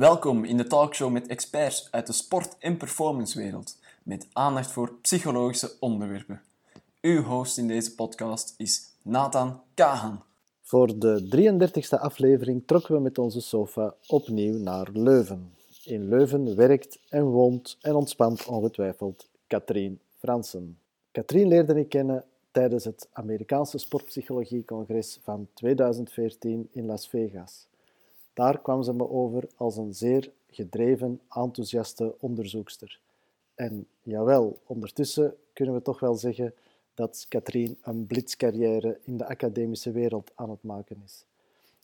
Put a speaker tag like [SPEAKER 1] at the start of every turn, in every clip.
[SPEAKER 1] Welkom in de talkshow met experts uit de sport- en performancewereld, met aandacht voor psychologische onderwerpen. Uw host in deze podcast is Nathan Kahan.
[SPEAKER 2] Voor de 33e aflevering trokken we met onze sofa opnieuw naar Leuven. In Leuven werkt en woont en ontspant ongetwijfeld Katrien Fransen. Katrien leerde ik kennen tijdens het Amerikaanse Sportpsychologie-congres van 2014 in Las Vegas. Daar kwam ze me over als een zeer gedreven, enthousiaste onderzoekster. En jawel, ondertussen kunnen we toch wel zeggen dat Katrien een blitzcarrière in de academische wereld aan het maken is.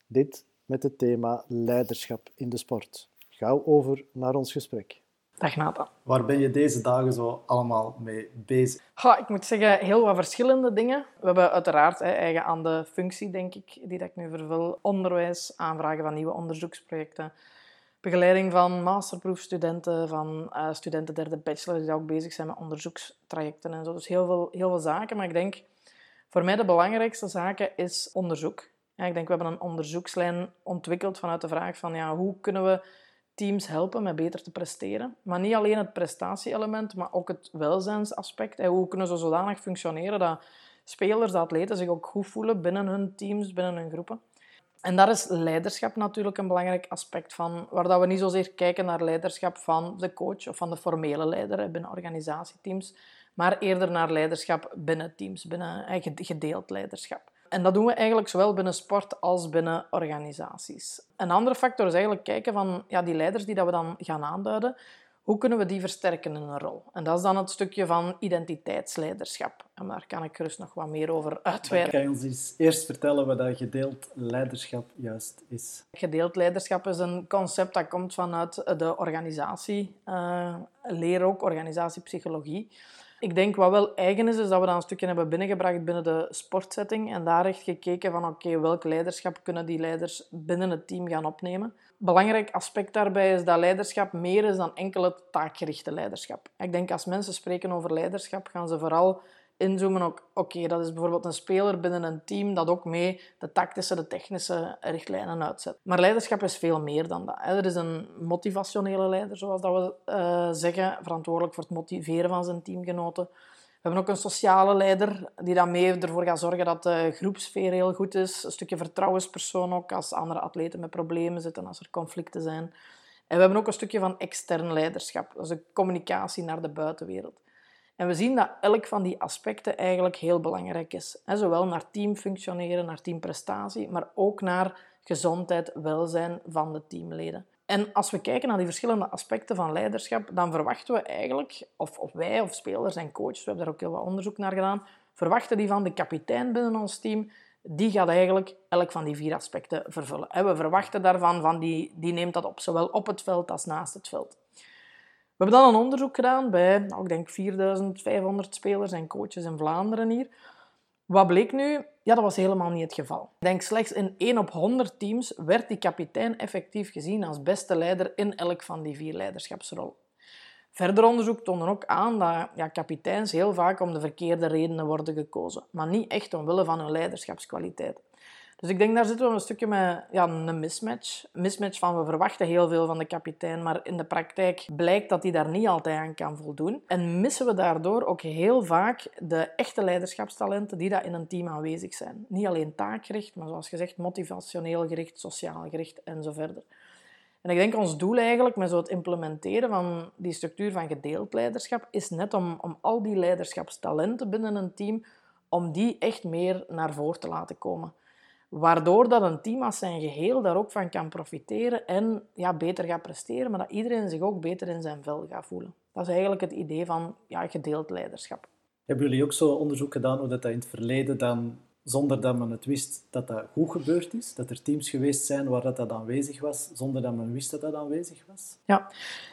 [SPEAKER 2] Dit met het thema leiderschap in de sport. Gauw over naar ons gesprek.
[SPEAKER 3] Dag Nathan.
[SPEAKER 2] Waar ben je deze dagen zo allemaal mee bezig?
[SPEAKER 3] Ha, ik moet zeggen, heel wat verschillende dingen. We hebben uiteraard hè, eigen aan de functie, denk ik, die dat ik nu vervul. Onderwijs, aanvragen van nieuwe onderzoeksprojecten, begeleiding van masterproefstudenten, van uh, studenten derde bachelor die ook bezig zijn met onderzoekstrajecten en zo. Dus heel veel, heel veel zaken. Maar ik denk, voor mij de belangrijkste zaken is onderzoek. Ja, ik denk, we hebben een onderzoekslijn ontwikkeld vanuit de vraag van ja, hoe kunnen we teams helpen met beter te presteren. Maar niet alleen het prestatie-element, maar ook het welzijnsaspect. Hoe kunnen ze zodanig functioneren dat spelers, atleten zich ook goed voelen binnen hun teams, binnen hun groepen. En daar is leiderschap natuurlijk een belangrijk aspect van, waar dat we niet zozeer kijken naar leiderschap van de coach of van de formele leider binnen organisatieteams, maar eerder naar leiderschap binnen teams, binnen gedeeld leiderschap. En dat doen we eigenlijk zowel binnen sport als binnen organisaties. Een andere factor is eigenlijk kijken van ja, die leiders die dat we dan gaan aanduiden, hoe kunnen we die versterken in een rol? En dat is dan het stukje van identiteitsleiderschap. En daar kan ik gerust nog wat meer over uitweiden.
[SPEAKER 2] Kan je ons eens eerst vertellen wat dat gedeeld leiderschap juist is?
[SPEAKER 3] Gedeeld leiderschap is een concept dat komt vanuit de organisatie. Uh, leer ook organisatiepsychologie. Ik denk wat wel eigen is, is dat we dat een stukje hebben binnengebracht binnen de sportsetting en daar echt gekeken van oké, welk leiderschap kunnen die leiders binnen het team gaan opnemen. Belangrijk aspect daarbij is dat leiderschap meer is dan enkel het taakgerichte leiderschap. Ik denk als mensen spreken over leiderschap, gaan ze vooral inzoomen ook, oké, dat is bijvoorbeeld een speler binnen een team dat ook mee de tactische, de technische richtlijnen uitzet. Maar leiderschap is veel meer dan dat. Er is een motivationele leider, zoals dat we uh, zeggen, verantwoordelijk voor het motiveren van zijn teamgenoten. We hebben ook een sociale leider die dan mee ervoor gaat zorgen dat de groepsfeer heel goed is. Een stukje vertrouwenspersoon ook als andere atleten met problemen zitten, als er conflicten zijn. En we hebben ook een stukje van extern leiderschap. Is de communicatie naar de buitenwereld. En we zien dat elk van die aspecten eigenlijk heel belangrijk is. Zowel naar teamfunctioneren, naar teamprestatie, maar ook naar gezondheid, welzijn van de teamleden. En als we kijken naar die verschillende aspecten van leiderschap, dan verwachten we eigenlijk, of, of wij of spelers en coaches, we hebben daar ook heel wat onderzoek naar gedaan, verwachten die van de kapitein binnen ons team, die gaat eigenlijk elk van die vier aspecten vervullen. We verwachten daarvan, van die, die neemt dat op, zowel op het veld als naast het veld. We hebben dan een onderzoek gedaan bij, nou, ik denk, 4500 spelers en coaches in Vlaanderen hier. Wat bleek nu? Ja, dat was helemaal niet het geval. Denk slechts in 1 op 100 teams werd die kapitein effectief gezien als beste leider in elk van die vier leiderschapsrollen. Verder onderzoek toonde ook aan dat ja, kapiteins heel vaak om de verkeerde redenen worden gekozen, maar niet echt omwille van hun leiderschapskwaliteit. Dus ik denk, daar zitten we een stukje met ja, een mismatch. Een mismatch van, we verwachten heel veel van de kapitein, maar in de praktijk blijkt dat hij daar niet altijd aan kan voldoen. En missen we daardoor ook heel vaak de echte leiderschapstalenten die daar in een team aanwezig zijn. Niet alleen taakgericht, maar zoals gezegd motivationeel gericht, sociaal gericht en zo verder. En ik denk ons doel eigenlijk met zo het implementeren van die structuur van gedeeld leiderschap is net om, om al die leiderschapstalenten binnen een team, om die echt meer naar voren te laten komen. Waardoor dat een team als zijn geheel daar ook van kan profiteren en ja, beter gaat presteren, maar dat iedereen zich ook beter in zijn vel gaat voelen. Dat is eigenlijk het idee van ja, gedeeld leiderschap.
[SPEAKER 2] Hebben jullie ook zo onderzoek gedaan hoe dat, dat in het verleden dan, zonder dat men het wist, dat dat goed gebeurd is? Dat er teams geweest zijn waar dat, dat aanwezig was, zonder dat men wist dat dat aanwezig was?
[SPEAKER 3] Ja,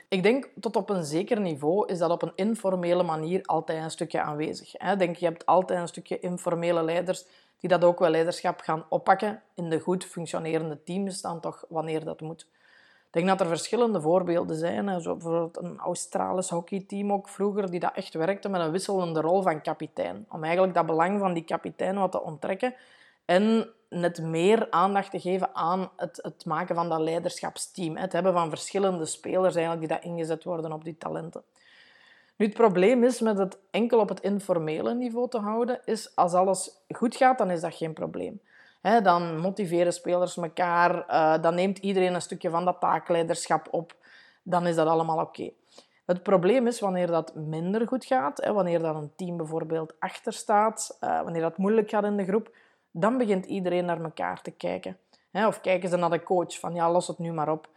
[SPEAKER 3] ik denk tot op een zeker niveau is dat op een informele manier altijd een stukje aanwezig. Ik denk, je hebt altijd een stukje informele leiders die dat ook wel leiderschap gaan oppakken in de goed functionerende teams dan toch wanneer dat moet. Ik denk dat er verschillende voorbeelden zijn. Zo bijvoorbeeld een Australisch hockeyteam ook vroeger, die dat echt werkte met een wisselende rol van kapitein. Om eigenlijk dat belang van die kapitein wat te onttrekken En net meer aandacht te geven aan het, het maken van dat leiderschapsteam. Het hebben van verschillende spelers eigenlijk die dat ingezet worden op die talenten. Nu, het probleem is met het enkel op het informele niveau te houden, is als alles goed gaat, dan is dat geen probleem. dan motiveren spelers elkaar, uh, dan neemt iedereen een stukje van dat taakleiderschap op, dan is dat allemaal oké. Het probleem is wanneer dat minder goed gaat, wanneer dat een team bijvoorbeeld achter staat, uh, wanneer dat moeilijk gaat in de groep, dan begint iedereen naar elkaar te kijken. Of kijken ze naar de coach, van ja, los het nu maar op.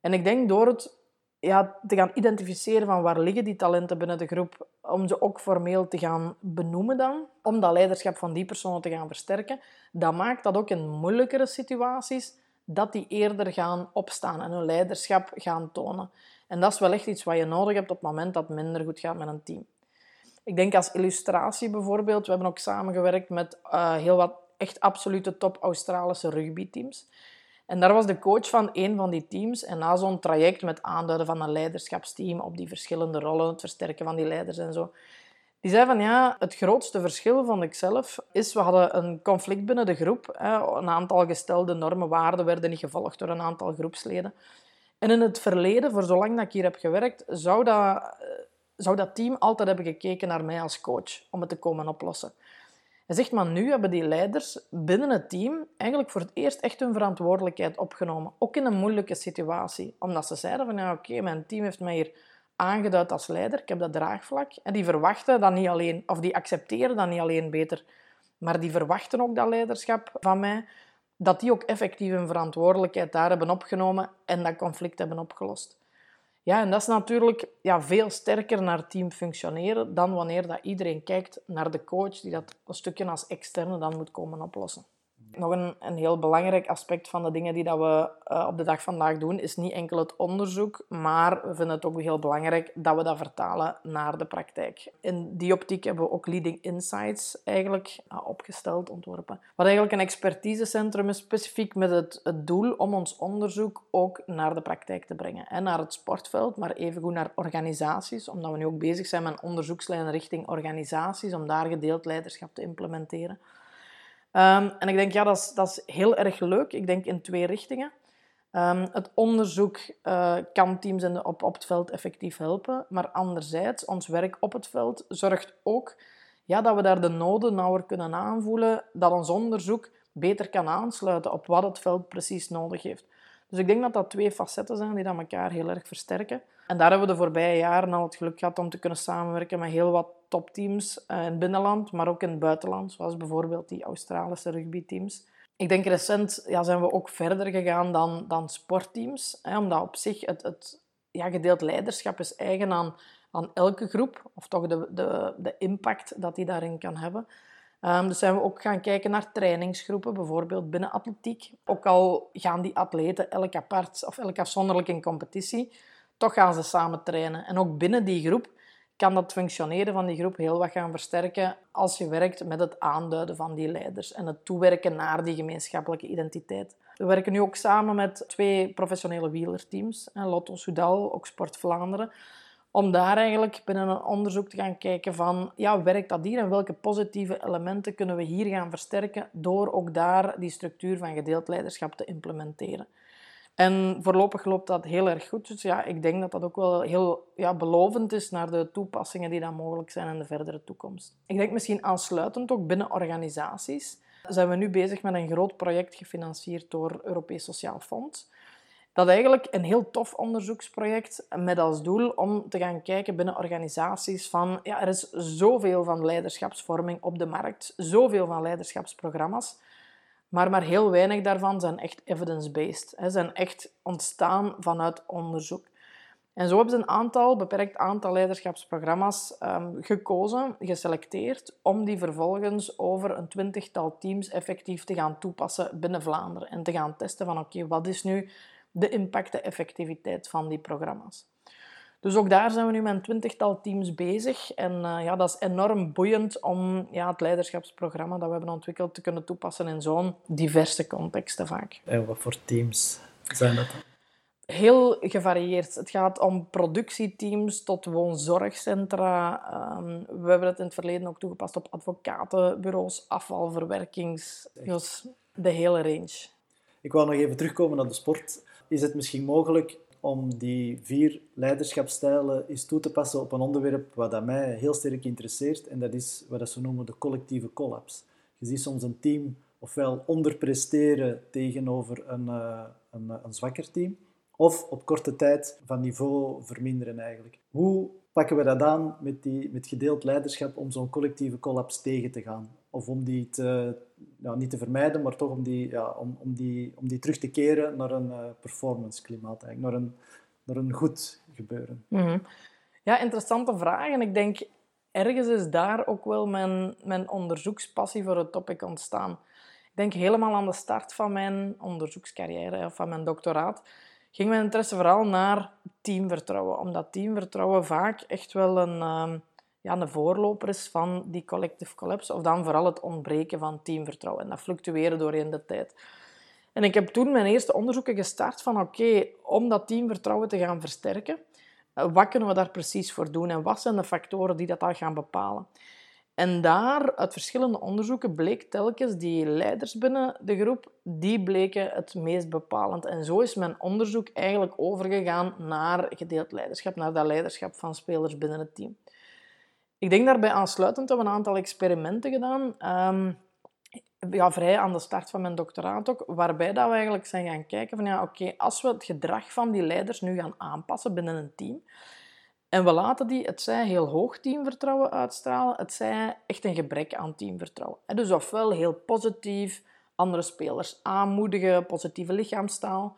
[SPEAKER 3] En ik denk door het ja, te gaan identificeren van waar liggen die talenten binnen de groep, om ze ook formeel te gaan benoemen dan, om dat leiderschap van die personen te gaan versterken, dat maakt dat ook in moeilijkere situaties, dat die eerder gaan opstaan en hun leiderschap gaan tonen. En dat is wel echt iets wat je nodig hebt op het moment dat het minder goed gaat met een team. Ik denk als illustratie bijvoorbeeld, we hebben ook samengewerkt met uh, heel wat echt absolute top Australische rugbyteams. En daar was de coach van een van die teams. En na zo'n traject met aanduiden van een leiderschapsteam op die verschillende rollen, het versterken van die leiders en zo, die zei van ja, het grootste verschil vond ik zelf is, we hadden een conflict binnen de groep. Een aantal gestelde normen, waarden werden niet gevolgd door een aantal groepsleden. En in het verleden, voor zolang dat ik hier heb gewerkt, zou dat, zou dat team altijd hebben gekeken naar mij als coach om het te komen oplossen. Hij zegt, maar nu hebben die leiders binnen het team eigenlijk voor het eerst echt hun verantwoordelijkheid opgenomen. Ook in een moeilijke situatie. Omdat ze zeiden van, ja oké, mijn team heeft mij hier aangeduid als leider. Ik heb dat draagvlak. En die verwachten dat niet alleen, of die accepteren dat niet alleen beter, maar die verwachten ook dat leiderschap van mij. Dat die ook effectief hun verantwoordelijkheid daar hebben opgenomen en dat conflict hebben opgelost. Ja, en dat is natuurlijk ja, veel sterker naar team functioneren dan wanneer dat iedereen kijkt naar de coach die dat een stukje als externe dan moet komen oplossen. Nog een, een heel belangrijk aspect van de dingen die dat we uh, op de dag vandaag doen, is niet enkel het onderzoek, maar we vinden het ook heel belangrijk dat we dat vertalen naar de praktijk. In die optiek hebben we ook Leading Insights eigenlijk uh, opgesteld, ontworpen. Wat eigenlijk een expertisecentrum is, specifiek met het, het doel om ons onderzoek ook naar de praktijk te brengen. En naar het sportveld, maar evengoed naar organisaties, omdat we nu ook bezig zijn met een onderzoekslijn richting organisaties, om daar gedeeld leiderschap te implementeren. Ehm, en ik denk, ja, dat is, dat is heel erg leuk. Ik denk in twee richtingen. Um, het onderzoek uh, kan teams in de, op, op het veld effectief helpen, maar anderzijds, ons werk op het veld zorgt ook ja, dat we daar de noden nauwer kunnen aanvoelen, dat ons onderzoek beter kan aansluiten op wat het veld precies nodig heeft. Dus ik denk dat dat twee facetten zijn die dat elkaar heel erg versterken. En daar hebben we de voorbije jaren al het geluk gehad om te kunnen samenwerken met heel wat topteams eh, in het binnenland, maar ook in het buitenland, zoals bijvoorbeeld die Australische rugbyteams. Ik denk recent ja, zijn we ook verder gegaan dan, dan sportteams, hè, omdat op zich het, het ja, gedeeld leiderschap is eigen aan, aan elke groep, of toch de, de, de impact dat die daarin kan hebben. Um, dus zijn we ook gaan kijken naar trainingsgroepen, bijvoorbeeld binnen atletiek. Ook al gaan die atleten elk apart of elk afzonderlijk in competitie, toch gaan ze samen trainen. En ook binnen die groep kan dat functioneren van die groep heel wat gaan versterken als je werkt met het aanduiden van die leiders en het toewerken naar die gemeenschappelijke identiteit. We werken nu ook samen met twee professionele wielerteams, Lotto Soudal, ook Sport Vlaanderen, om daar eigenlijk binnen een onderzoek te gaan kijken van, ja, werkt dat hier en welke positieve elementen kunnen we hier gaan versterken door ook daar die structuur van gedeeld leiderschap te implementeren. En voorlopig loopt dat heel erg goed. Dus ja, ik denk dat dat ook wel heel ja, belovend is naar de toepassingen die dan mogelijk zijn in de verdere toekomst. Ik denk misschien aansluitend ook binnen organisaties zijn we nu bezig met een groot project gefinancierd door Europees Sociaal Fonds. Dat eigenlijk een heel tof onderzoeksproject met als doel om te gaan kijken binnen organisaties van ja, er is zoveel van leiderschapsvorming op de markt, zoveel van leiderschapsprogramma's. Maar maar heel weinig daarvan zijn echt evidence-based. Ze zijn echt ontstaan vanuit onderzoek. En zo hebben ze een aantal, beperkt aantal leiderschapsprogramma's um, gekozen, geselecteerd, om die vervolgens over een twintigtal teams effectief te gaan toepassen binnen Vlaanderen. En te gaan testen van oké, wat is nu de impact, de effectiviteit van die programma's. Dus ook daar zijn we nu met een twintigtal teams bezig. En uh, ja, dat is enorm boeiend om ja, het leiderschapsprogramma dat we hebben ontwikkeld te kunnen toepassen in zo'n diverse contexten vaak.
[SPEAKER 4] En wat voor teams zijn dat dan?
[SPEAKER 3] Heel gevarieerd. Het gaat om productieteams tot woonzorgcentra. Um, we hebben het in het verleden ook toegepast op advocatenbureaus, afvalverwerkings, dus de hele range.
[SPEAKER 2] Ik wou nog even terugkomen naar de sport. Is het misschien mogelijk om die vier leiderschapstijlen eens toe te passen op een onderwerp wat dat mij heel sterk interesseert, en dat is wat ze noemen de collectieve collapse. Je ziet soms een team ofwel onderpresteren tegenover een, uh, een, een zwakker team, of op korte tijd van niveau verminderen eigenlijk. Hoe pakken we dat aan met, die, met gedeeld leiderschap om zo'n collectieve collapse tegen te gaan? Of om die te, ja, niet te vermijden, maar toch om die, ja, om, om die, om die terug te keren naar een uh, performance klimaat, eigenlijk, naar, een, naar een goed gebeuren.
[SPEAKER 3] Mhm. Ja, interessante vraag. En ik denk, ergens is daar ook wel mijn, mijn onderzoekspassie voor het topic ontstaan. Ik denk helemaal aan de start van mijn onderzoekscarrière, of van mijn doctoraat, ging mijn interesse vooral naar teamvertrouwen. Omdat teamvertrouwen vaak echt wel een, uh, ja, een voorloper is van die collective collapse. Of dan vooral het ontbreken van teamvertrouwen. En dat fluctueerde doorheen de tijd. En ik heb toen mijn eerste onderzoeken gestart van oké, om dat teamvertrouwen te gaan versterken, eh, wat kunnen we daar precies voor doen en wat zijn de factoren die dat dan gaan bepalen? En daar, uit verschillende onderzoeken, bleek telkens die leiders binnen de groep, die bleken het meest bepalend. En zo is mijn onderzoek eigenlijk overgegaan naar gedeeld leiderschap, naar dat leiderschap van spelers binnen het team. Ik denk daarbij aansluitend hebben we een aantal experimenten gedaan, um, ja, vrij aan de start van mijn doctoraat ook, waarbij dat we eigenlijk zijn gaan kijken van ja, oké, als we het gedrag van die leiders nu gaan aanpassen binnen een team, en we laten die, het zij heel hoog teamvertrouwen uitstralen, het zij echt een gebrek aan teamvertrouwen. Dus ofwel heel positief, andere spelers aanmoedigen, positieve lichaamstaal,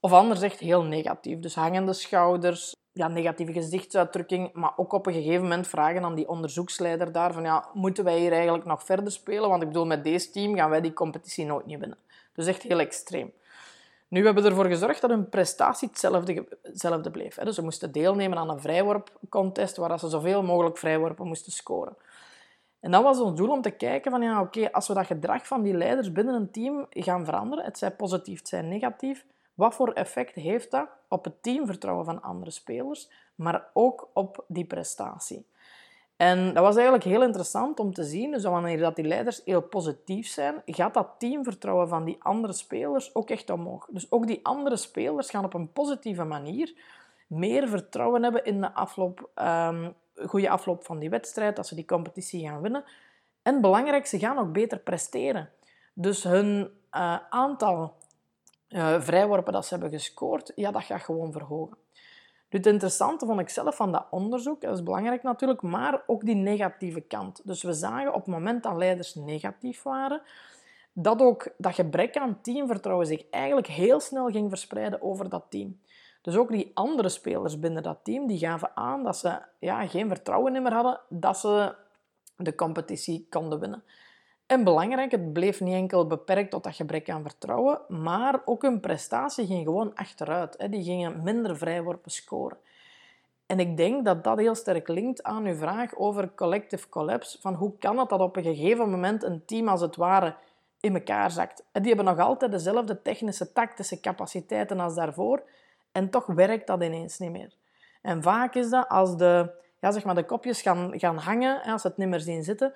[SPEAKER 3] of anders echt heel negatief. Dus hangende schouders, ja, negatieve gezichtsuitdrukking, maar ook op een gegeven moment vragen aan die onderzoeksleider daar van ja, moeten wij hier eigenlijk nog verder spelen? Want ik bedoel, met deze team gaan wij die competitie nooit niet winnen. Dus echt heel extreem. Nu, we hebben ervoor gezorgd dat hun prestatie hetzelfde, bleef. Dus ze moesten deelnemen aan een vrijworpcontest waar ze zoveel mogelijk vrijworpen moesten scoren. En dan was ons doel om te kijken van, ja, oké, als we dat gedrag van die leiders binnen een team gaan veranderen, het zij positief, het zij negatief, wat voor effect heeft dat op het teamvertrouwen van andere spelers, maar ook op die prestatie? En dat was eigenlijk heel interessant om te zien. Dus wanneer dat die leiders heel positief zijn, gaat dat teamvertrouwen van die andere spelers ook echt omhoog. Dus ook die andere spelers gaan op een positieve manier meer vertrouwen hebben in de afloop, um, goede afloop van die wedstrijd, dat ze die competitie gaan winnen. En belangrijk, ze gaan ook beter presteren. Dus hun uh, aantal uh, vrijworpen dat ze hebben gescoord, ja, dat gaat gewoon verhogen. Het interessante vond ik zelf van dat onderzoek, dat is belangrijk natuurlijk, maar ook die negatieve kant. Dus we zagen op het moment dat leiders negatief waren, dat ook dat gebrek aan teamvertrouwen zich eigenlijk heel snel ging verspreiden over dat team. Dus ook die andere spelers binnen dat team, die gaven aan dat ze ja, geen vertrouwen meer hadden dat ze de competitie konden winnen. En belangrijk, het bleef niet enkel beperkt tot dat gebrek aan vertrouwen, maar ook hun prestatie ging gewoon achteruit. Die gingen minder vrijworpen scoren. En ik denk dat dat heel sterk linkt aan uw vraag over collective collapse. Van hoe kan het dat op een gegeven moment een team als het ware in elkaar zakt? Die hebben nog altijd dezelfde technische, tactische capaciteiten als daarvoor. En toch werkt dat ineens niet meer. En vaak is dat als de, ja, zeg maar, de kopjes gaan, gaan hangen, als ze het niet meer zien zitten,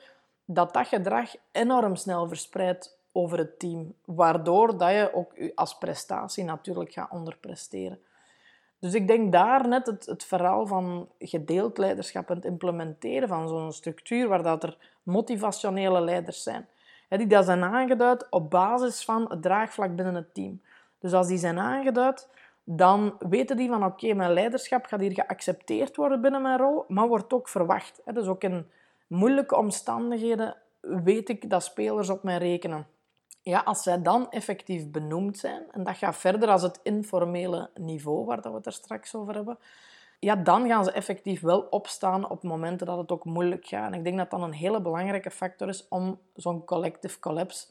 [SPEAKER 3] dat dat gedrag enorm snel verspreidt over het team. Waardoor dat je ook als prestatie natuurlijk gaat onderpresteren. Dus ik denk daar net het, het verhaal van gedeeld leiderschap en het implementeren van zo'n structuur waar dat er motivationele leiders zijn. Die dat zijn aangeduid op basis van het draagvlak binnen het team. Dus als die zijn aangeduid, dan weten die van oké, mijn leiderschap gaat hier geaccepteerd worden binnen mijn rol, maar wordt ook verwacht. Dus ook in moeilijke omstandigheden weet ik dat spelers op mij rekenen. Ja, als zij dan effectief benoemd zijn, en dat gaat verder als het informele niveau waar we het er straks over hebben, ja, dan gaan ze effectief wel opstaan op momenten dat het ook moeilijk gaat. En ik denk dat dat een hele belangrijke factor is om zo'n collective collapse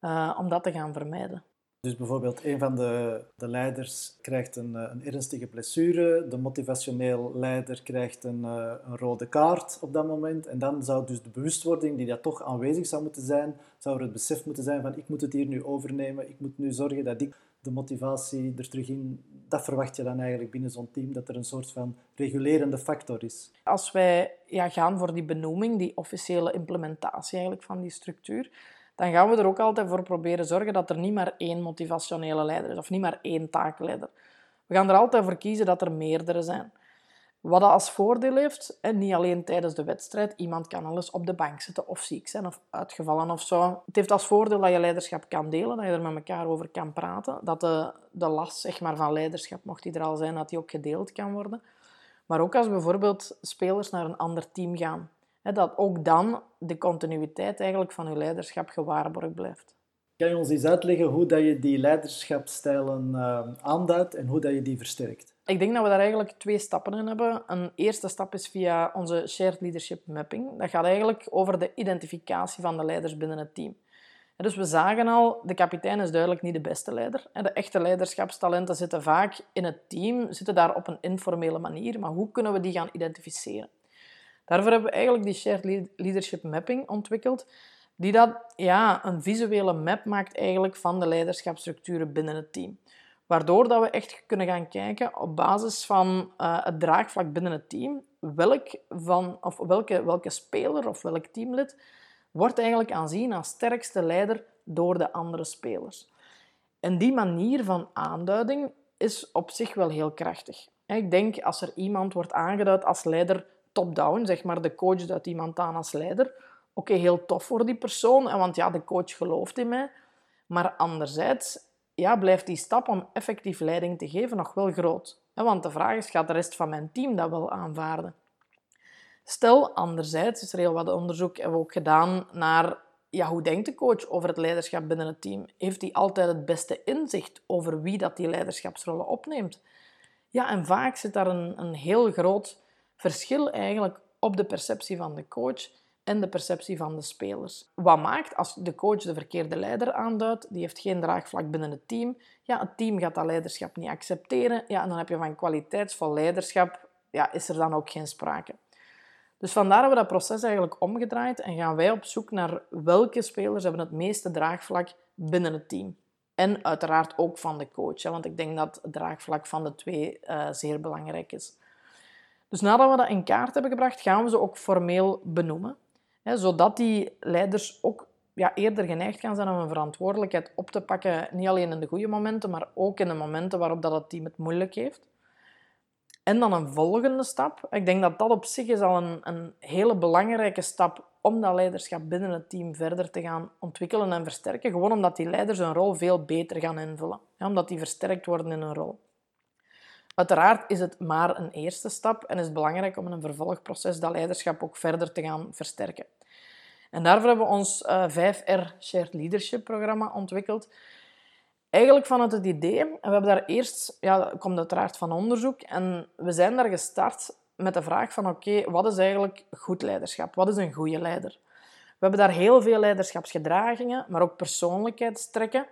[SPEAKER 3] uh, om dat te gaan vermijden.
[SPEAKER 2] Dus bijvoorbeeld een van de, de leiders krijgt een, eh, een, ernstige blessure, de motivationeel leider krijgt een, eh, een, rode kaart op dat moment. En dan zou dus de bewustwording die dat toch aanwezig zou moeten zijn, zou er het besef moeten zijn van ik moet het hier nu overnemen, ik moet nu zorgen dat ik de motivatie er terug in dat verwacht je dan eigenlijk binnen zo'n team, dat er een soort van regulerende factor is.
[SPEAKER 3] Als wij ja, gaan voor die benoeming, die officiële implementatie eigenlijk van die structuur, dan gaan we er ook altijd voor proberen zorgen dat er niet maar één motivationele leider is of niet maar één taakleider. We gaan er altijd voor kiezen dat er meerdere zijn. Wat dat als voordeel heeft, en niet alleen tijdens de wedstrijd, iemand kan alles op de bank zitten of ziek zijn of uitgevallen of zo. Het heeft als voordeel dat je leiderschap kan delen, dat je er met elkaar over kan praten, dat de, de last zeg maar, van leiderschap, mocht die er al zijn, dat die ook gedeeld kan worden. Maar ook als bijvoorbeeld spelers naar een ander team gaan, dat ook dan de continuïteit eigenlijk van je leiderschap gewaarborgd blijft.
[SPEAKER 2] Kan je ons eens uitleggen hoe dat je die leiderschapstijlen uh, aanduidt en hoe dat je die versterkt?
[SPEAKER 3] Ik denk dat we daar eigenlijk twee stappen in hebben. Een eerste stap is via onze Shared Leadership Mapping. Dat gaat eigenlijk over de identificatie van de leiders binnen het team. Dus we zagen al, de kapitein is duidelijk niet de beste leider. De echte leiderschapstalenten zitten vaak in het team, zitten daar op een informele manier. Maar hoe kunnen we die gaan identificeren? Daarvoor hebben we eigenlijk die Shared Leadership Mapping ontwikkeld, die dat, ja, een visuele map maakt eigenlijk van de leiderschapsstructuren binnen het team. Waardoor dat we echt kunnen gaan kijken op basis van uh, het draagvlak binnen het team, welk van, of welke, welke speler of welk teamlid wordt eigenlijk aanzien als sterkste leider door de andere spelers. En die manier van aanduiding is op zich wel heel krachtig. Ik denk als er iemand wordt aangeduid als leider top-down, zeg maar de coach duidt iemand aan als leider, oké, heel tof voor die persoon, want ja, de coach gelooft in mij. Maar anderzijds ja, blijft die stap om effectief leiding te geven nog wel groot. Want de vraag is, gaat de rest van mijn team dat wel aanvaarden? Stel, anderzijds is er heel wat onderzoek hebben we ook gedaan naar ja, hoe denkt de coach over het leiderschap binnen het team? Heeft hij altijd het beste inzicht over wie dat die leiderschapsrollen opneemt? Ja, en vaak zit daar een, een heel groot verschil eigenlijk op de perceptie van de coach en de perceptie van de spelers. Wat maakt als de coach de verkeerde leider aanduidt, die heeft geen draagvlak binnen het team, ja, het team gaat dat leiderschap niet accepteren, ja, en dan heb je van kwaliteitsvol leiderschap, ja, is er dan ook geen sprake. Dus vandaar hebben we dat proces eigenlijk omgedraaid en gaan wij op zoek naar welke spelers hebben het meeste draagvlak binnen het team. En uiteraard ook van de coach, want ik denk dat het draagvlak van de twee uh, zeer belangrijk is. Dus nadat we dat in kaart hebben gebracht, gaan we ze ook formeel benoemen zodat die leiders ook ja, eerder geneigd gaan zijn om een verantwoordelijkheid op te pakken, niet alleen in de goede momenten, maar ook in de momenten waarop dat het team het moeilijk heeft. En dan een volgende stap. Ik denk dat dat op zich is al een, een hele belangrijke stap om dat leiderschap binnen het team verder te gaan ontwikkelen en versterken. Gewoon omdat die leiders hun rol veel beter gaan invullen. omdat die versterkt worden in hun rol. Uiteraard is het maar een eerste stap en is belangrijk om in een vervolgproces dat leiderschap ook verder te gaan versterken. En daarvoor hebben we ons 5R eh, Shared Leadership programma ontwikkeld. Eigenlijk vanuit het idee, en we hebben daar eerst, ja, dat komt uiteraard van onderzoek, en we zijn daar gestart met de vraag van oké, wat is eigenlijk goed leiderschap? Wat is een goede leider? We hebben daar heel veel leiderschapsgedragingen, maar ook persoonlijkheidstrekken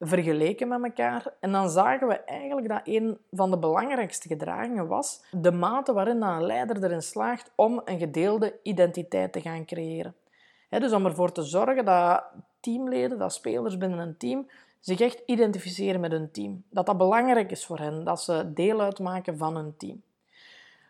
[SPEAKER 3] vergeleken met elkaar. En dan zagen we eigenlijk dat een van de belangrijkste gedragingen was de mate waarin een leider erin slaagt om een gedeelde identiteit te gaan creëren dus om ervoor te zorgen dat teamleden, dat spelers binnen een team, zich echt identificeren met hun team. Dat dat belangrijk is voor hen, dat ze deel uitmaken van hun team.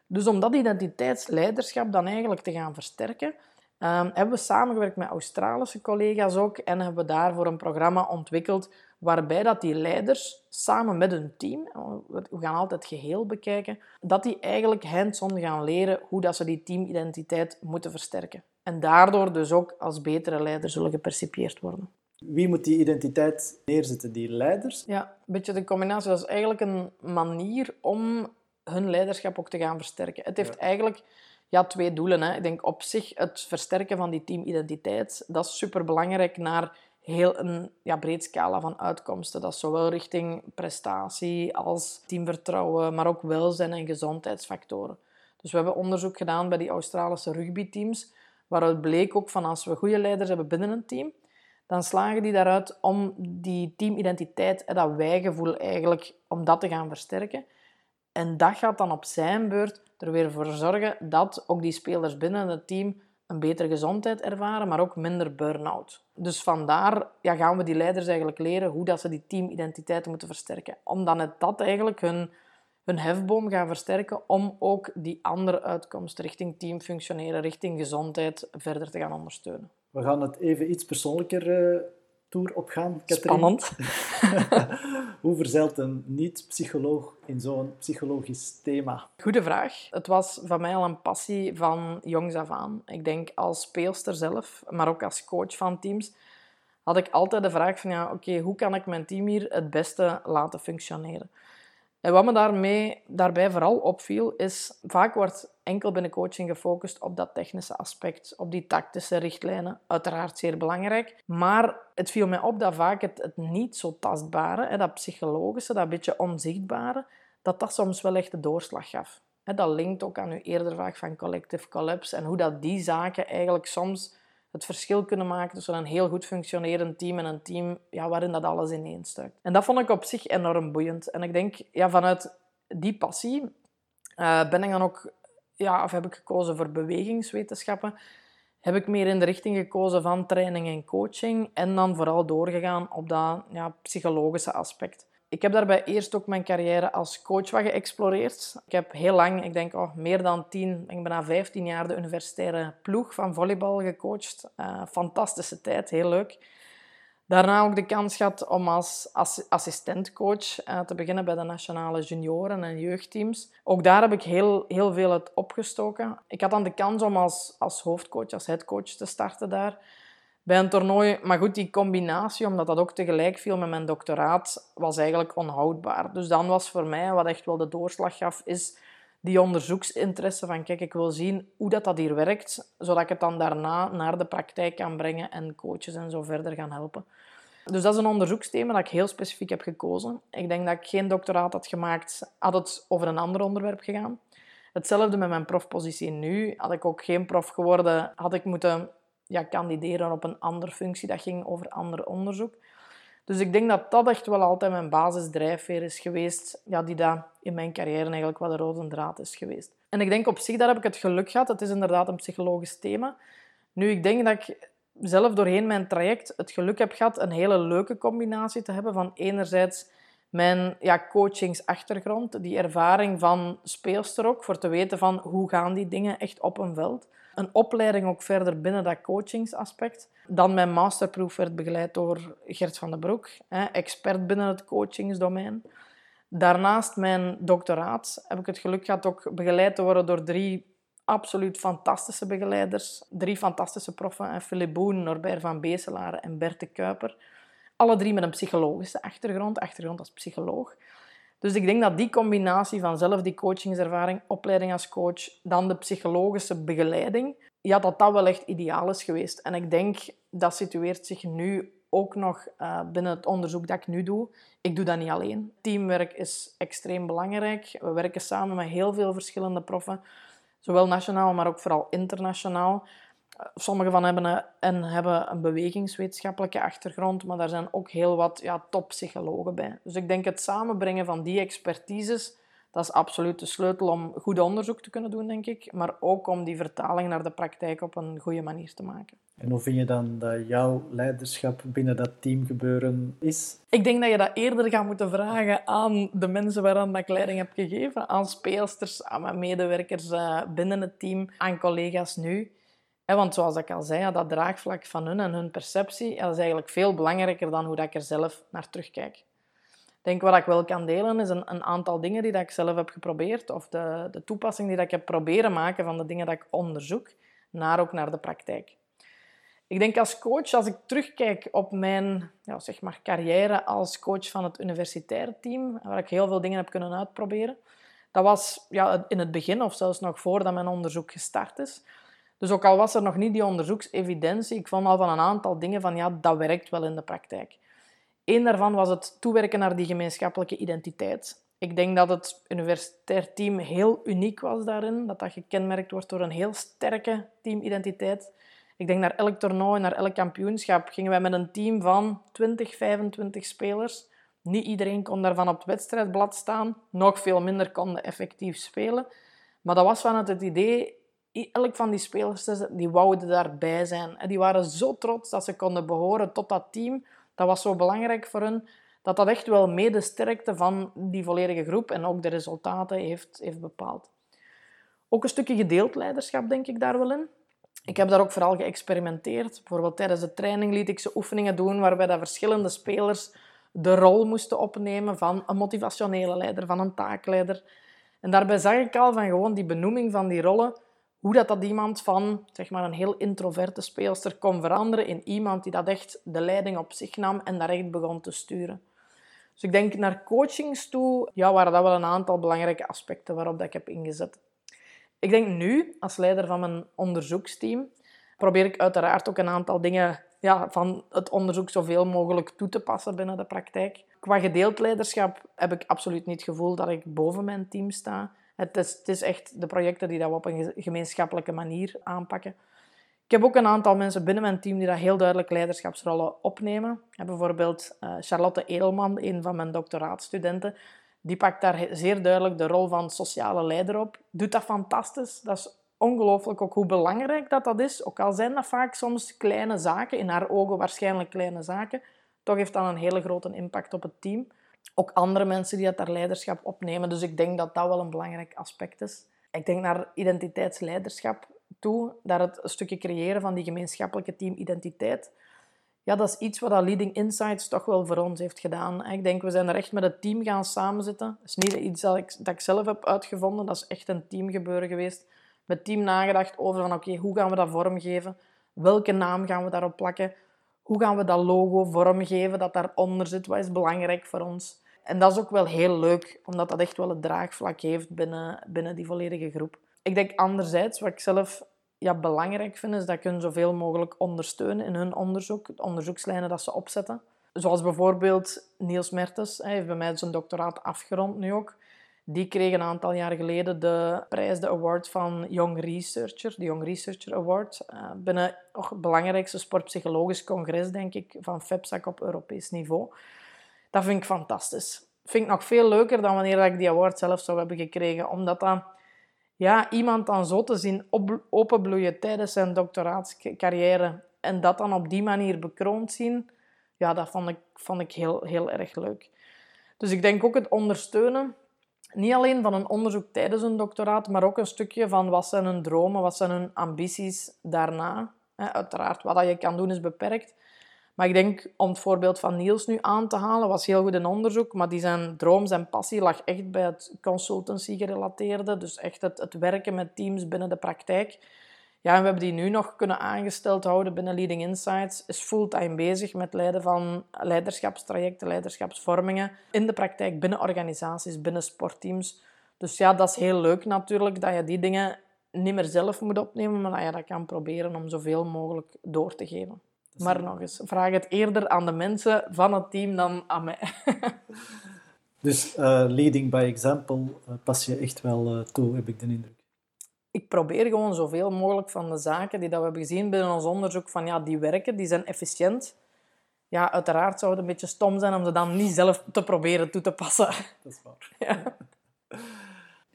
[SPEAKER 3] Dus om dat identiteitsleiderschap dan eigenlijk te gaan versterken, ehm, hebben we samengewerkt met Australische collega's ook en hebben we daarvoor een programma ontwikkeld waarbij dat die leiders samen met hun team, we gaan altijd het geheel bekijken, dat die eigenlijk hands-on gaan leren hoe dat ze die teamidentiteit moeten versterken. En daardoor dus ook als betere leider zullen gepercipieerd worden.
[SPEAKER 2] Wie moet die identiteit neerzetten? Die leiders?
[SPEAKER 3] Ja, een beetje de combinatie. Dat is eigenlijk een manier om hun leiderschap ook te gaan versterken. Het heeft eigenlijk ja, twee doelen. Hè. Ik denk op zich het versterken van die teamidentiteit. Dat is superbelangrijk naar heel een ja, breed scala van uitkomsten. Dat is zowel richting prestatie als teamvertrouwen, maar ook welzijn en gezondheidsfactoren. Dus we hebben onderzoek gedaan bij die Australische rugbyteams Waaruit bleek ook van als we goede leiders hebben binnen een team, dan slagen die daaruit om die teamidentiteit en dat wijgevoel eigenlijk, om dat te gaan versterken. En dat gaat dan op zijn beurt er weer voor zorgen dat ook die spelers binnen het team een betere gezondheid ervaren, maar ook minder burn-out. Dus vandaar ja, gaan we die leiders eigenlijk leren hoe dat ze die teamidentiteit moeten versterken. Omdat het dat eigenlijk hun, hun hefboom gaat versterken om ook die andere uitkomsten richting team functioneren, richting gezondheid verder te gaan ondersteunen.
[SPEAKER 2] We gaan het even iets persoonlijker tour opgaan, Katrien.
[SPEAKER 3] Spannend.
[SPEAKER 2] Hoe verzeilt een niet-psycholoog in zo'n psychologisch thema?
[SPEAKER 3] Goede vraag. Het was van mij al een passie van jongs af aan. Ik denk als speelster zelf, maar ook als coach van teams, had ik altijd de vraag van ja, oké, hoe kan ik mijn team hier het beste laten functioneren? En wat me daarmee, daarbij vooral opviel, is vaak wordt enkel binnen coaching gefocust op dat technische aspect, op die tactische richtlijnen. Uiteraard zeer belangrijk. Maar het viel mij op dat vaak het, niet zo tastbare, dat psychologische, dat beetje onzichtbare, dat dat soms wel echt de doorslag gaf. Dat linkt ook aan uw eerder vraag van collective collapse en hoe dat die zaken eigenlijk soms het verschil kunnen maken tussen een heel goed functionerend team en een team ja, waarin dat alles ineenstuikt. En dat vond ik op zich enorm boeiend. En ik denk, ja, vanuit die passie uh, ben ik dan ook, ja, of heb ik gekozen voor bewegingswetenschappen. Heb ik meer in de richting gekozen van training en coaching. En dan vooral doorgegaan op dat ja, psychologische aspect. Ik heb daarbij eerst ook mijn carrière als coach wat geëxploreerd. Ik heb heel lang, ik denk oh, meer dan tien, ik bijna 15 jaar de universitaire ploeg van volleybal gecoacht. Uh, fantastische tijd, heel leuk. Daarna ook de kans gehad om als assistentcoach uh, te beginnen bij de nationale junioren en jeugdteams. Ook daar heb ik heel, heel veel het opgestoken. Ik had dan de kans om als, als hoofdcoach, als headcoach te starten daar bij een toernooi. Maar goed, die combinatie, omdat dat ook tegelijk viel met mijn doctoraat, was eigenlijk onhoudbaar. Dus dan was voor mij, wat echt wel de doorslag gaf, is die onderzoeksinteresse van kijk, ik wil zien hoe dat, dat hier werkt, zodat ik het dan daarna naar de praktijk kan brengen en coaches en zo verder gaan helpen. Dus dat is een onderzoeksthema dat ik heel specifiek heb gekozen. Ik denk dat ik geen doctoraat had gemaakt, had het over een ander onderwerp gegaan. Hetzelfde met mijn profpositie nu. Had ik ook geen prof geworden, had ik moeten ja, kandideren op een andere functie. Dat ging over ander onderzoek. Dus ik denk dat dat echt wel altijd mijn basisdrijfveer is geweest, ja, die dat in mijn carrière eigenlijk wel de rode draad is geweest. En ik denk op zich, daar heb ik het geluk gehad. Het is inderdaad een psychologisch thema. Nu, ik denk dat ik zelf doorheen mijn traject het geluk heb gehad een hele leuke combinatie te hebben van enerzijds mijn ja, coachingsachtergrond, die ervaring van speelster ook, voor te weten van hoe gaan die dingen echt op een veld een opleiding ook verder binnen dat coachingsaspect. Dan mijn masterproef werd begeleid door Gert van den Broek, expert binnen het coachingsdomein. Daarnaast mijn doctoraat heb ik het geluk gehad ook begeleid te worden door drie absoluut fantastische begeleiders. Drie fantastische proffen, Philip Boen, Norbert van Beeselaar en Berte Kuiper. Alle drie met een psychologische achtergrond, achtergrond als psycholoog. Dus ik denk dat die combinatie van zelf die coachingservaring, opleiding als coach, dan de psychologische begeleiding, ja, dat dat wel echt ideaal is geweest. En ik denk, dat situeert zich nu ook nog uh, binnen het onderzoek dat ik nu doe. Ik doe dat niet alleen. Teamwerk is extreem belangrijk. We werken samen met heel veel verschillende proffen, zowel nationaal, maar ook vooral internationaal. Sommige van hebben een, hebben een bewegingswetenschappelijke achtergrond, maar daar zijn ook heel wat ja, toppsychologen bij. Dus ik denk het samenbrengen van die expertises, dat is absoluut de sleutel om goed onderzoek te kunnen doen, denk ik. Maar ook om die vertaling naar de praktijk op een goede manier te maken.
[SPEAKER 2] En hoe vind je dan dat jouw leiderschap binnen dat teamgebeuren is?
[SPEAKER 3] Ik denk dat je dat eerder gaat moeten vragen aan de mensen waaraan ik leiding heb gegeven. Aan speelsters, aan mijn medewerkers eh, binnen het team, aan collega's nu want zoals ik al zei, dat draagvlak van hun en hun perceptie is eigenlijk veel belangrijker dan hoe dat ik er zelf naar terugkijk. Ik denk wat ik wel kan delen is een, een aantal dingen die dat ik zelf heb geprobeerd of de, de toepassing die dat ik heb proberen maken van de dingen dat ik onderzoek, naar ook naar de praktijk. Ik denk als coach, als ik terugkijk op mijn ja, zeg maar carrière als coach van het universitair team, waar ik heel veel dingen heb kunnen uitproberen, dat was ja, in het begin of zelfs nog voordat mijn onderzoek gestart is, dus ook al was er nog niet die onderzoeksevidentie, ik vond al van een aantal dingen van ja, dat werkt wel in de praktijk. Eén daarvan was het toewerken naar die gemeenschappelijke identiteit. Ik denk dat het universitair team heel uniek was daarin, dat dat gekenmerkt wordt door een heel sterke teamidentiteit. Ik denk naar elk toernooi, naar elk kampioenschap, gingen wij met een team van 20, 25 spelers. Niet iedereen kon daarvan op het wedstrijdblad staan, nog veel minder konden effectief spelen. Maar dat was vanuit het idee, elk van die spelers, die wouden daarbij zijn. En die waren zo trots dat ze konden behoren tot dat team. Dat was zo belangrijk voor hen, dat dat echt wel mee de sterkte van die volledige groep en ook de resultaten heeft, heeft bepaald. Ook een stukje gedeeld leiderschap, denk ik daar wel in. Ik heb daar ook vooral geëxperimenteerd. Bijvoorbeeld tijdens de training liet ik ze oefeningen doen waarbij dat verschillende spelers de rol moesten opnemen van een motivationele leider, van een taakleider. En daarbij zag ik al van gewoon die benoeming van die rollen, hoe dat, dat iemand van zeg maar, een heel introverte speelster kon veranderen in iemand die dat echt de leiding op zich nam en daar echt begon te sturen. Dus ik denk naar coachings toe, ja, waren dat wel een aantal belangrijke aspecten waarop dat ik heb ingezet. Ik denk nu, als leider van mijn onderzoeksteam, probeer ik uiteraard ook een aantal dingen ja, van het onderzoek zoveel mogelijk toe te passen binnen de praktijk. Qua gedeeld leiderschap heb ik absoluut niet het gevoel dat ik boven mijn team sta. Het is, is echt de projecten die dat we op een gemeenschappelijke manier aanpakken. Ik heb ook een aantal mensen binnen mijn team die dat heel duidelijk leiderschapsrollen opnemen. bijvoorbeeld uh, Charlotte Edelman, een van mijn doctoraatstudenten. Die pakt daar zeer duidelijk de rol van sociale leider op. Doet dat fantastisch. Dat is ongelooflijk ook hoe belangrijk dat, dat is. Ook al zijn dat vaak soms kleine zaken, in haar ogen waarschijnlijk kleine zaken, toch heeft dat een hele grote impact op het team. Ook andere mensen die dat daar leiderschap opnemen. Dus ik denk dat dat wel een belangrijk aspect is. Ik denk naar identiteitsleiderschap toe, dat het stukje creëren van die gemeenschappelijke teamidentiteit. Ja, dat is iets wat Leading Insights toch wel voor ons heeft gedaan. Ik denk, we zijn er echt met het team gaan samenzitten. Dat is niet iets dat ik, dat ik zelf heb uitgevonden, dat is echt een teamgebeuren geweest met team nagedacht over van oké, hoe gaan we dat vormgeven? Welke naam gaan we daarop plakken? Hoe gaan we dat logo vormgeven dat daaronder zit? Wat is belangrijk voor ons? En dat is ook wel heel leuk, omdat dat echt wel het draagvlak heeft binnen, binnen die volledige groep. Ik denk anderzijds, wat ik zelf ja, belangrijk vind, is dat ik hun zoveel mogelijk ondersteunen in hun onderzoek, de onderzoekslijnen dat ze opzetten. Zoals bijvoorbeeld Niels Mertens, hij heeft bij mij zijn doctoraat afgerond nu ook. Die kreeg een aantal jaar geleden de prijs, de award van Young Researcher, de Young Researcher Award, uh, binnen het belangrijkste sportpsychologisch congres, denk ik, van FEPSAC op Europees niveau. Dat vind ik fantastisch. Dat vind ik nog veel leuker dan wanneer ik die award zelf zou hebben gekregen, omdat dan ja, iemand dan zo te zien openbloeien tijdens zijn doctoraatscarrière en dat dan op die manier bekroond zien, ja, dat vond ik, vond ik heel, heel erg leuk. Dus ik denk ook het ondersteunen niet alleen van een onderzoek tijdens een doctoraat, maar ook een stukje van wat zijn hun dromen, wat zijn hun ambities daarna. Uiteraard, wat je kan doen is beperkt. Maar ik denk, om het voorbeeld van Niels nu aan te halen, was heel goed in onderzoek, maar die zijn droom, zijn passie lag echt bij het consultancy-gerelateerde. Dus echt het, het werken met teams binnen de praktijk. Ja, en we hebben die nu nog kunnen aangesteld houden binnen Leading Insights. Is fulltime bezig met leiden van leiderschapstrajecten, leiderschapsvormingen in de praktijk, binnen organisaties, binnen sportteams. Dus ja, dat is heel leuk natuurlijk, dat je die dingen niet meer zelf moet opnemen, maar dat je dat kan proberen om zoveel mogelijk door te geven. Maar nog eens, vraag het eerder aan de mensen van het team dan aan mij.
[SPEAKER 2] dus uh, leading by example uh, pas je echt wel uh, toe, heb ik de indruk
[SPEAKER 3] ik probeer gewoon zoveel mogelijk van de zaken die dat we hebben gezien binnen ons onderzoek, van ja, die werken, die zijn efficiënt. Ja, uiteraard zou het een beetje stom zijn om ze dan niet zelf te proberen toe te passen.
[SPEAKER 2] Dat is waar. Ja.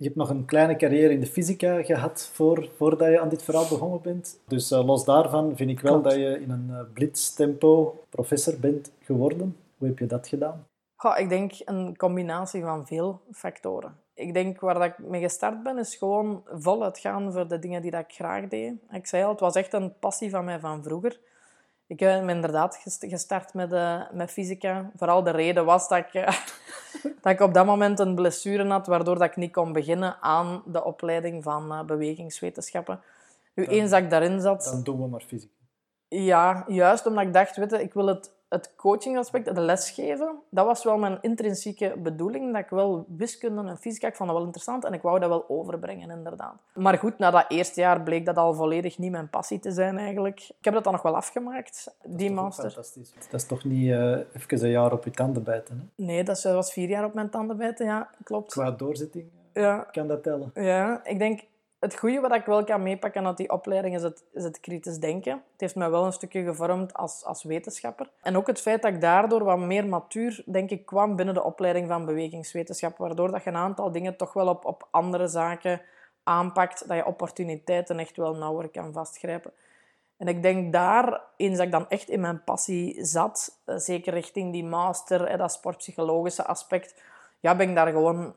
[SPEAKER 2] Je hebt nog een kleine carrière in de fysica gehad voor, voordat je aan dit verhaal begonnen bent. Dus uh, los daarvan vind ik wel dat je in een uh, blitztempo professor bent geworden. Hoe heb je dat gedaan?
[SPEAKER 3] Goh, ik denk een combinatie van veel factoren ik denk waar dat ik mee gestart ben, is gewoon voluit gaan voor de dingen die dat ik graag deed. Ik zei al, het was echt een passie van mij van vroeger. Ik heb inderdaad gestart met, uh, met fysica. Vooral de reden was dat ik, uh, dat ik op dat moment een blessure had, waardoor dat ik niet kon beginnen aan de opleiding van uh, bewegingswetenschappen. Nu, eens dat ik daarin zat...
[SPEAKER 2] Dan doen we maar fysica.
[SPEAKER 3] Ja, juist omdat ik dacht, weet je, ik wil het het coachingaspect, het lesgeven, dat was wel mijn intrinsieke bedoeling. Dat ik wel wiskunde en fysica, ik vond dat wel interessant en ik wou dat wel overbrengen, inderdaad. Maar goed, na dat eerste jaar bleek dat al volledig niet mijn passie te zijn, eigenlijk. Ik heb dat dan nog wel afgemaakt, die master.
[SPEAKER 2] Fantastisch. Dat is toch niet uh, even een jaar op je tanden bijten, hè?
[SPEAKER 3] Nee, dat was vier jaar op mijn tanden bijten, ja, klopt.
[SPEAKER 2] Qua doorzitting ja. kan dat tellen.
[SPEAKER 3] Ja, ik denk het goede wat ik wel kan meepakken uit die opleiding is het, is het kritisch denken. Het heeft mij wel een stukje gevormd als, als wetenschapper. En ook het feit dat ik daardoor wat meer matuur, denk ik, kwam binnen de opleiding van bewegingswetenschap. Waardoor dat je een aantal dingen toch wel op, op andere zaken aanpakt, dat je opportuniteiten echt wel nauwer kan vastgrijpen. En ik denk daar, eens dat ik dan echt in mijn passie zat, eh, zeker richting die master, dat sportpsychologische aspect, ja, ben ik daar gewoon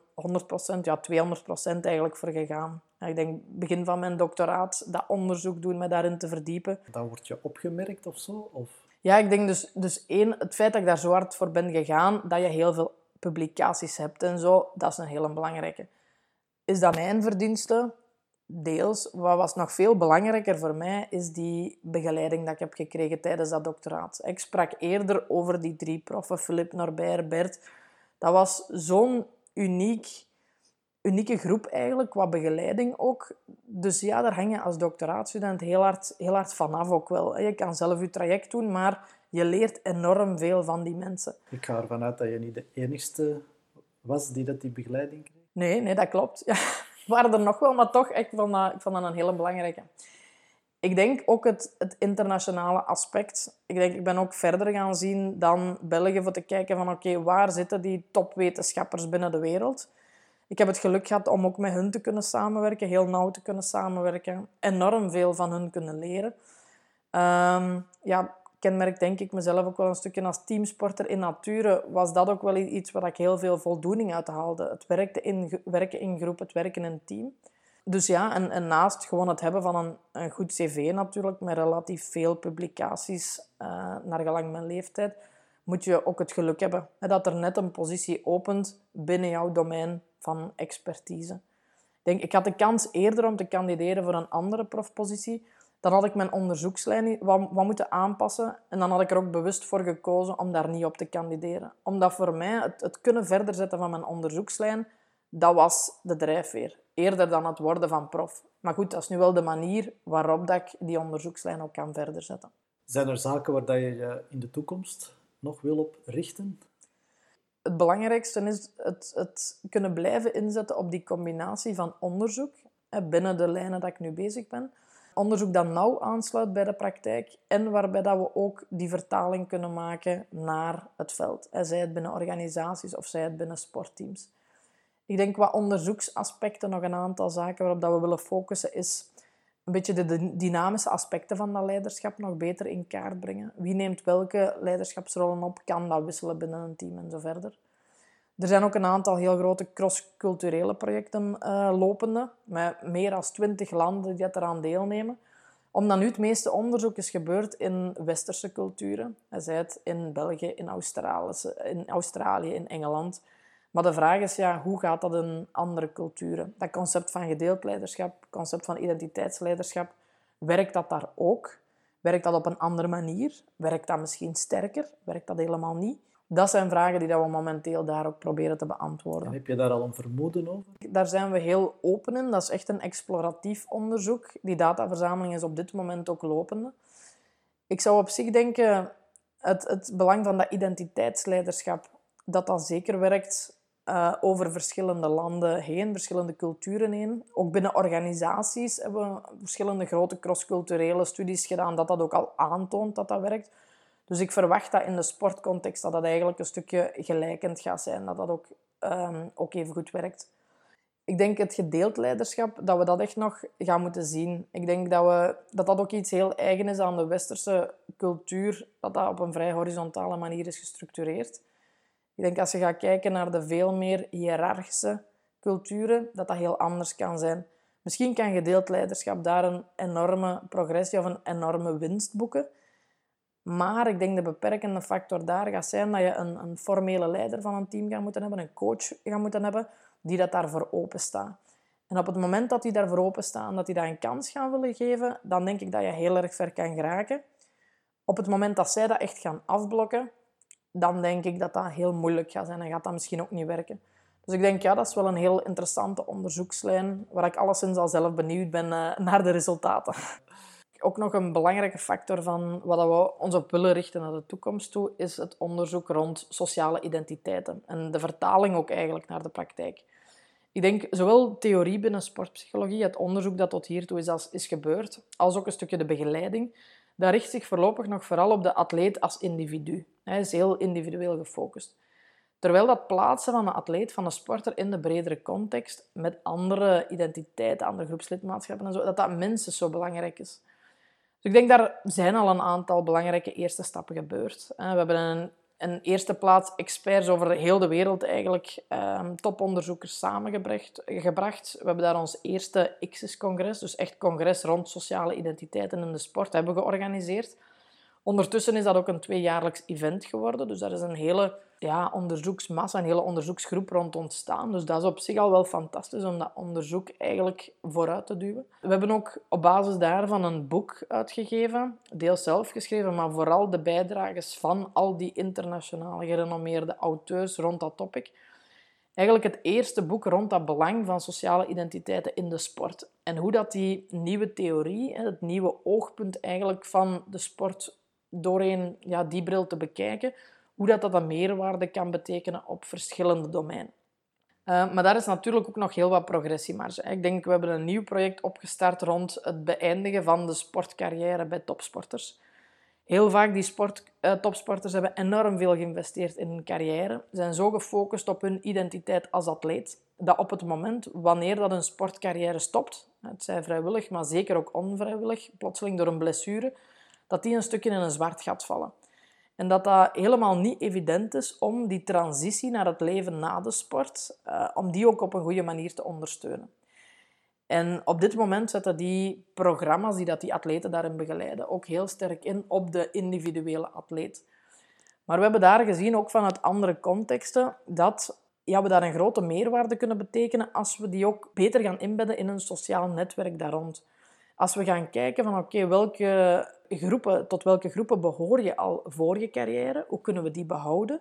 [SPEAKER 3] 100%, ja 200% eigenlijk voor gegaan. Ik denk, begin van mijn doctoraat, dat onderzoek doen, me daarin te verdiepen.
[SPEAKER 2] Dan word je opgemerkt of zo? Of?
[SPEAKER 3] Ja, ik denk dus, dus één, het feit dat ik daar zo hard voor ben gegaan, dat je heel veel publicaties hebt en zo, dat is een hele belangrijke. Is dat mijn verdienste? Deels. Wat was nog veel belangrijker voor mij, is die begeleiding dat ik heb gekregen tijdens dat doctoraat. Ik sprak eerder over die drie proffen, Philip, Norbert, Bert. Dat was zo'n uniek, unieke groep eigenlijk, qua begeleiding ook. Dus ja, daar hang je als doctoraatstudent heel hard, heel hard vanaf ook wel. Je kan zelf je traject doen, maar je leert enorm veel van die mensen.
[SPEAKER 2] Ik ga ervan uit dat je niet de enigste was die dat die begeleiding kreeg.
[SPEAKER 3] Nee, nee dat klopt. Ja, waren er nog wel, maar toch, ik vond dat, ik vond dat een hele belangrijke. Ik denk ook het, het internationale aspect. Ik denk, ik ben ook verder gaan zien dan België voor te kijken van oké, waar zitten die topwetenschappers binnen de wereld? Ik heb het geluk gehad om ook met hun te kunnen samenwerken, heel nauw te kunnen samenwerken. Enorm veel van hun kunnen leren. Um, ja, kenmerk denk ik mezelf ook wel een stukje als teamsporter in nature, was dat ook wel iets waar ik heel veel voldoening uit haalde. Het werken in, werken in groep, het werken in team. Dus ja, en, naast gewoon het hebben van een, een goed cv natuurlijk, met relatief veel publicaties uh, naar gelang mijn leeftijd, moet je ook het geluk hebben dat er net een positie opent binnen jouw domein van expertise. Ik, denk, ik had de kans eerder om te kandideren voor een andere profpositie, dan had ik mijn onderzoekslijn wat, wat moeten aanpassen. En dan had ik er ook bewust voor gekozen om daar niet op te kandideren. Omdat voor mij het, het kunnen verder zetten van mijn onderzoekslijn, dat was de drijfveer. Eerder dan het worden van prof. Maar goed, dat is nu wel de manier waarop dat ik die onderzoekslijn ook kan verder zetten.
[SPEAKER 2] Zijn er zaken waar dat je je in de toekomst nog wil op richten?
[SPEAKER 3] Het belangrijkste is het, het kunnen blijven inzetten op die combinatie van onderzoek binnen de lijnen dat ik nu bezig ben onderzoek dat nauw aansluit bij de praktijk en waarbij dat we ook die vertaling kunnen maken naar het veld. Zij het binnen organisaties of zij het binnen sportteams. Ik denk wat onderzoeksaspecten, nog een aantal zaken waarop dat we willen focussen, is een beetje de dynamische aspecten van dat leiderschap nog beter in kaart brengen. Wie neemt welke leiderschapsrollen op? Kan dat wisselen binnen een team en zo verder. Er zijn ook een aantal heel grote cross-culturele projecten uh, lopende, met meer dan twintig landen die eraan deelnemen. Omdat nu het meeste onderzoek is gebeurd in westerse culturen. Zij het in België, in in Australië, in Engeland. Maar de vraag is, ja, hoe gaat dat in andere culturen? Dat concept van gedeeld leiderschap, concept van identiteitsleiderschap, werkt dat daar ook? Werkt dat op een andere manier? Werkt dat misschien sterker? Werkt dat helemaal niet? Dat zijn vragen die we momenteel daar ook proberen te beantwoorden.
[SPEAKER 2] En heb je daar al een vermoeden over?
[SPEAKER 3] Daar zijn we heel open in. Dat is echt een exploratief onderzoek. Die dataverzameling is op dit moment ook lopende. Ik zou op zich denken, het, het belang van dat identiteitsleiderschap, dat dat zeker werkt uh, over verschillende landen heen, verschillende culturen heen. Ook binnen organisaties hebben we verschillende grote crossculturele studies gedaan, dat dat ook al aantoont dat dat werkt. Dus ik verwacht dat in de sportcontext dat dat eigenlijk een stukje gelijkend gaat zijn, dat dat ook, um, ook even goed werkt. Ik denk het gedeeld leiderschap, dat we dat echt nog gaan moeten zien. Ik denk dat, we, dat dat ook iets heel eigen is aan de westerse cultuur, dat dat op een vrij horizontale manier is gestructureerd. Ik denk als je gaat kijken naar de veel meer hiërarchische culturen, dat dat heel anders kan zijn. Misschien kan gedeeld leiderschap daar een enorme progressie of een enorme winst boeken. Maar ik denk de beperkende factor daar gaat zijn dat je een, een formele leider van een team gaat moeten hebben, een coach gaat moeten hebben, die dat daarvoor open staat. En op het moment dat die daarvoor open staat en dat die dat een kans gaan willen geven, dan denk ik dat je heel erg ver kan geraken. Op het moment dat zij dat echt gaan afblokken, dan denk ik dat dat heel moeilijk gaat zijn en gaat dat misschien ook niet werken. Dus ik denk, ja, dat is wel een heel interessante onderzoekslijn, waar ik alleszins al zelf benieuwd ben uh, naar de resultaten ook nog een belangrijke factor van wat we ons op willen richten naar de toekomst toe, is het onderzoek rond sociale identiteiten. En de vertaling ook eigenlijk naar de praktijk. Ik denk zowel theorie binnen sportpsychologie, het onderzoek dat tot hiertoe is, is gebeurd, als ook een stukje de begeleiding, dat richt zich voorlopig nog vooral op de atleet als individu. Hij is heel individueel gefocust. Terwijl dat plaatsen van een atleet, van een sporter in de bredere context, met andere identiteiten, andere groepslidmaatschappen en zo, dat dat minstens zo belangrijk is. Dus ik denk, daar zijn al een aantal belangrijke eerste stappen gebeurd. We hebben een, een eerste plaats experts over heel de wereld eigenlijk, um, toponderzoekers samengebracht. Gebracht. We hebben daar ons eerste ICSIS-congres, dus echt congres rond sociale identiteiten in de sport, hebben georganiseerd. Ondertussen is dat ook een tweejaarlijks event geworden, dus daar is een hele ja, onderzoeksmassa, een hele onderzoeksgroep rond ontstaan. Dus dat is op zich al wel fantastisch om dat onderzoek eigenlijk vooruit te duwen. We hebben ook op basis daarvan een boek uitgegeven, deels zelf geschreven, maar vooral de bijdrages van al die internationale gerenommeerde auteurs rond dat topic. Eigenlijk het eerste boek rond dat belang van sociale identiteiten in de sport. En hoe dat die nieuwe theorie, het nieuwe oogpunt eigenlijk van de sport doorheen ja, die bril te bekijken, hoe dat, dat een meerwaarde kan betekenen op verschillende domeinen. Uh, maar daar is natuurlijk ook nog heel wat progressiemarge. Ik denk, we hebben een nieuw project opgestart rond het beëindigen van de sportcarrière bij topsporters. Heel vaak die sport, uh, topsporters hebben enorm veel geïnvesteerd in hun carrière, zijn zo gefocust op hun identiteit als atleet, dat op het moment wanneer dat een sportcarrière stopt, het zij vrijwillig, maar zeker ook onvrijwillig, plotseling door een blessure, dat die een stukje in een zwart gat vallen. En dat dat helemaal niet evident is om die transitie naar het leven na de sport, uh, om die ook op een goede manier te ondersteunen. En op dit moment zetten die programma's die dat die atleten daarin begeleiden ook heel sterk in op de individuele atleet. Maar we hebben daar gezien, ook vanuit andere contexten, dat ja, we daar een grote meerwaarde kunnen betekenen als we die ook beter gaan inbedden in een sociaal netwerk daar rond. Als we gaan kijken van oké, welke groepen, tot welke groepen behoor je al voor je carrière? Hoe kunnen we die behouden?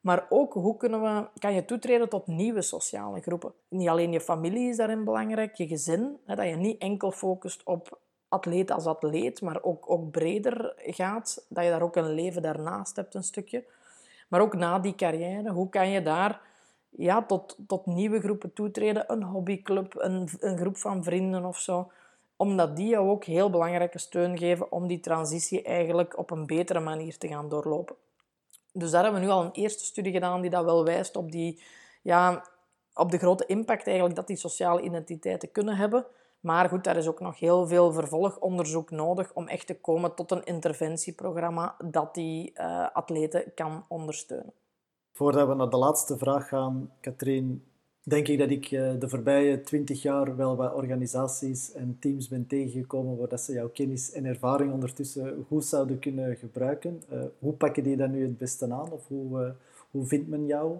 [SPEAKER 3] Maar ook hoe kunnen we, kan je toetreden tot nieuwe sociale groepen. Niet alleen je familie is daarin belangrijk, je gezin. Hè, dat je niet enkel focust op atleet als atleet, maar ook, ook breder gaat. Dat je daar ook een leven daarnaast hebt, een stukje. Maar ook na die carrière, hoe kan je daar ja, tot, tot nieuwe groepen toetreden? Een hobbyclub, een, een groep van vrienden of zo omdat die jou ook heel belangrijke steun geven om die transitie eigenlijk op een betere manier te gaan doorlopen. Dus daar hebben we nu al een eerste studie gedaan die dat wel wijst op, die, ja, op de grote impact eigenlijk dat die sociale identiteiten kunnen hebben. Maar goed, daar is ook nog heel veel vervolgonderzoek nodig om echt te komen tot een interventieprogramma dat die uh, atleten kan ondersteunen.
[SPEAKER 2] Voordat we naar de laatste vraag gaan, Katrien, denk ik dat ik eh, de voorbije twintig jaar wel wat organisaties en teams ben tegengekomen waar dat ze jouw kennis en ervaring ondertussen goed zouden kunnen gebruiken. Uh, hoe pakken die dat nu het beste aan of hoe, uh, hoe vindt men jou?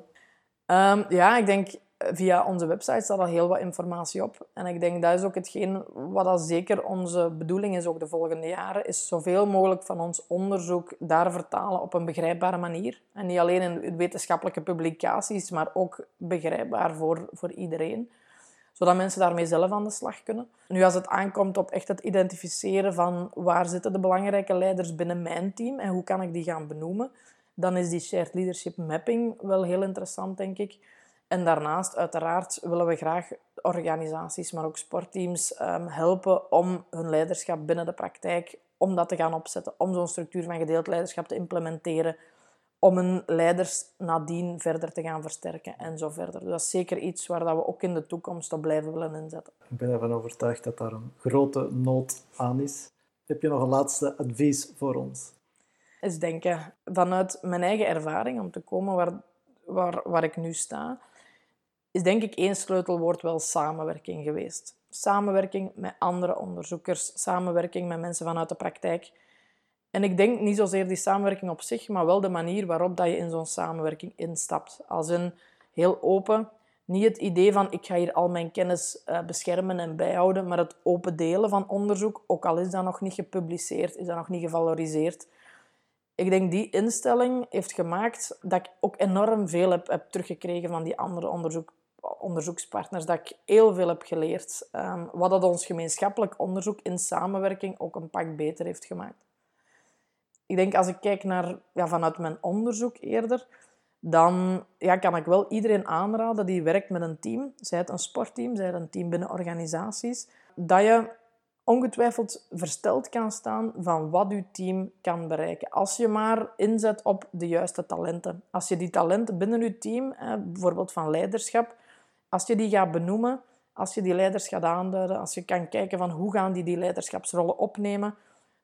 [SPEAKER 3] Um, ja, ik denk via onze website staat al heel wat informatie op. En ik denk dat is ook hetgeen wat dat zeker onze bedoeling is ook de volgende jaren, is zoveel mogelijk van ons onderzoek daar vertalen op een begrijpbare manier. En niet alleen in wetenschappelijke publicaties, maar ook begrijpbaar voor, voor iedereen. Zodat mensen daarmee zelf aan de slag kunnen. Nu, als het aankomt op echt het identificeren van waar zitten de belangrijke leiders binnen mijn team en hoe kan ik die gaan benoemen, dan is die shared leadership mapping wel heel interessant, denk ik en daarnaast, uiteraard, willen we graag organisaties, maar ook sportteams um, helpen om hun leiderschap binnen de praktijk, om dat te gaan opzetten, om zo'n structuur van gedeeld leiderschap te implementeren, om hun leiders nadien verder te gaan versterken en zo verder. Dus dat is zeker iets waar dat we ook in de toekomst op blijven willen inzetten.
[SPEAKER 2] Ik ben ervan overtuigd dat daar een grote nood aan is. Heb je nog een laatste advies voor ons?
[SPEAKER 3] Is denken vanuit mijn eigen ervaring om te komen waar, waar, waar ik nu sta is denk ik één sleutelwoord wel samenwerking geweest. Samenwerking met andere onderzoekers, samenwerking met mensen vanuit de praktijk. En ik denk niet zozeer die samenwerking op zich, maar wel de manier waarop dat je in zo'n samenwerking instapt. Als een heel open, niet het idee van ik ga hier al mijn kennis uh, beschermen en bijhouden, maar het open delen van onderzoek, ook al is dat nog niet gepubliceerd, is dat nog niet gevaloriseerd. Ik denk die instelling heeft gemaakt dat ik ook enorm veel heb, heb teruggekregen van die andere onderzoek, onderzoekspartners dat ik heel veel heb geleerd. Um, wat dat ons gemeenschappelijk onderzoek in samenwerking ook een pak beter heeft gemaakt. Ik denk als ik kijk naar, ja, vanuit mijn onderzoek eerder, dan ja, kan ik wel iedereen aanraden die werkt met een team, zij het een sportteam, zij het een team binnen organisaties, dat je ongetwijfeld versteld kan staan van wat je team kan bereiken. Als je maar inzet op de juiste talenten. Als je die talenten binnen je team, bijvoorbeeld van leiderschap, als je die gaat benoemen, als je die leiders gaat aanduiden, als je kan kijken van hoe gaan die die leiderschapsrollen opnemen,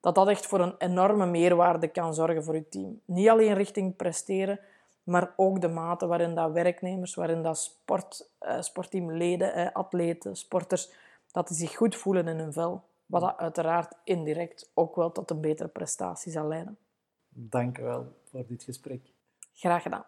[SPEAKER 3] dat dat echt voor een enorme meerwaarde kan zorgen voor je team. Niet alleen richting presteren, maar ook de mate waarin dat werknemers, waarin dat sport, eh, sportteamleden, eh, atleten, sporters, dat die zich goed voelen in hun vel. Wat dat uiteraard indirect ook wel tot een betere prestatie zal leiden.
[SPEAKER 2] Dank u wel voor dit gesprek.
[SPEAKER 3] Graag gedaan.